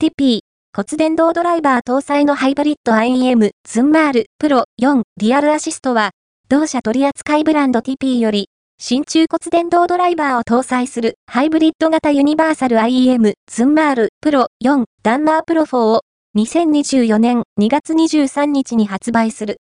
ティピー、骨伝導ドライバー搭載のハイブリッド IEM ツンマールプロ4リアルアシストは、同社取扱いブランドティピーより、新中骨伝導ドライバーを搭載するハイブリッド型ユニバーサル IEM ツンマールプロ4ダンマープロ4を2024年2月23日に発売する。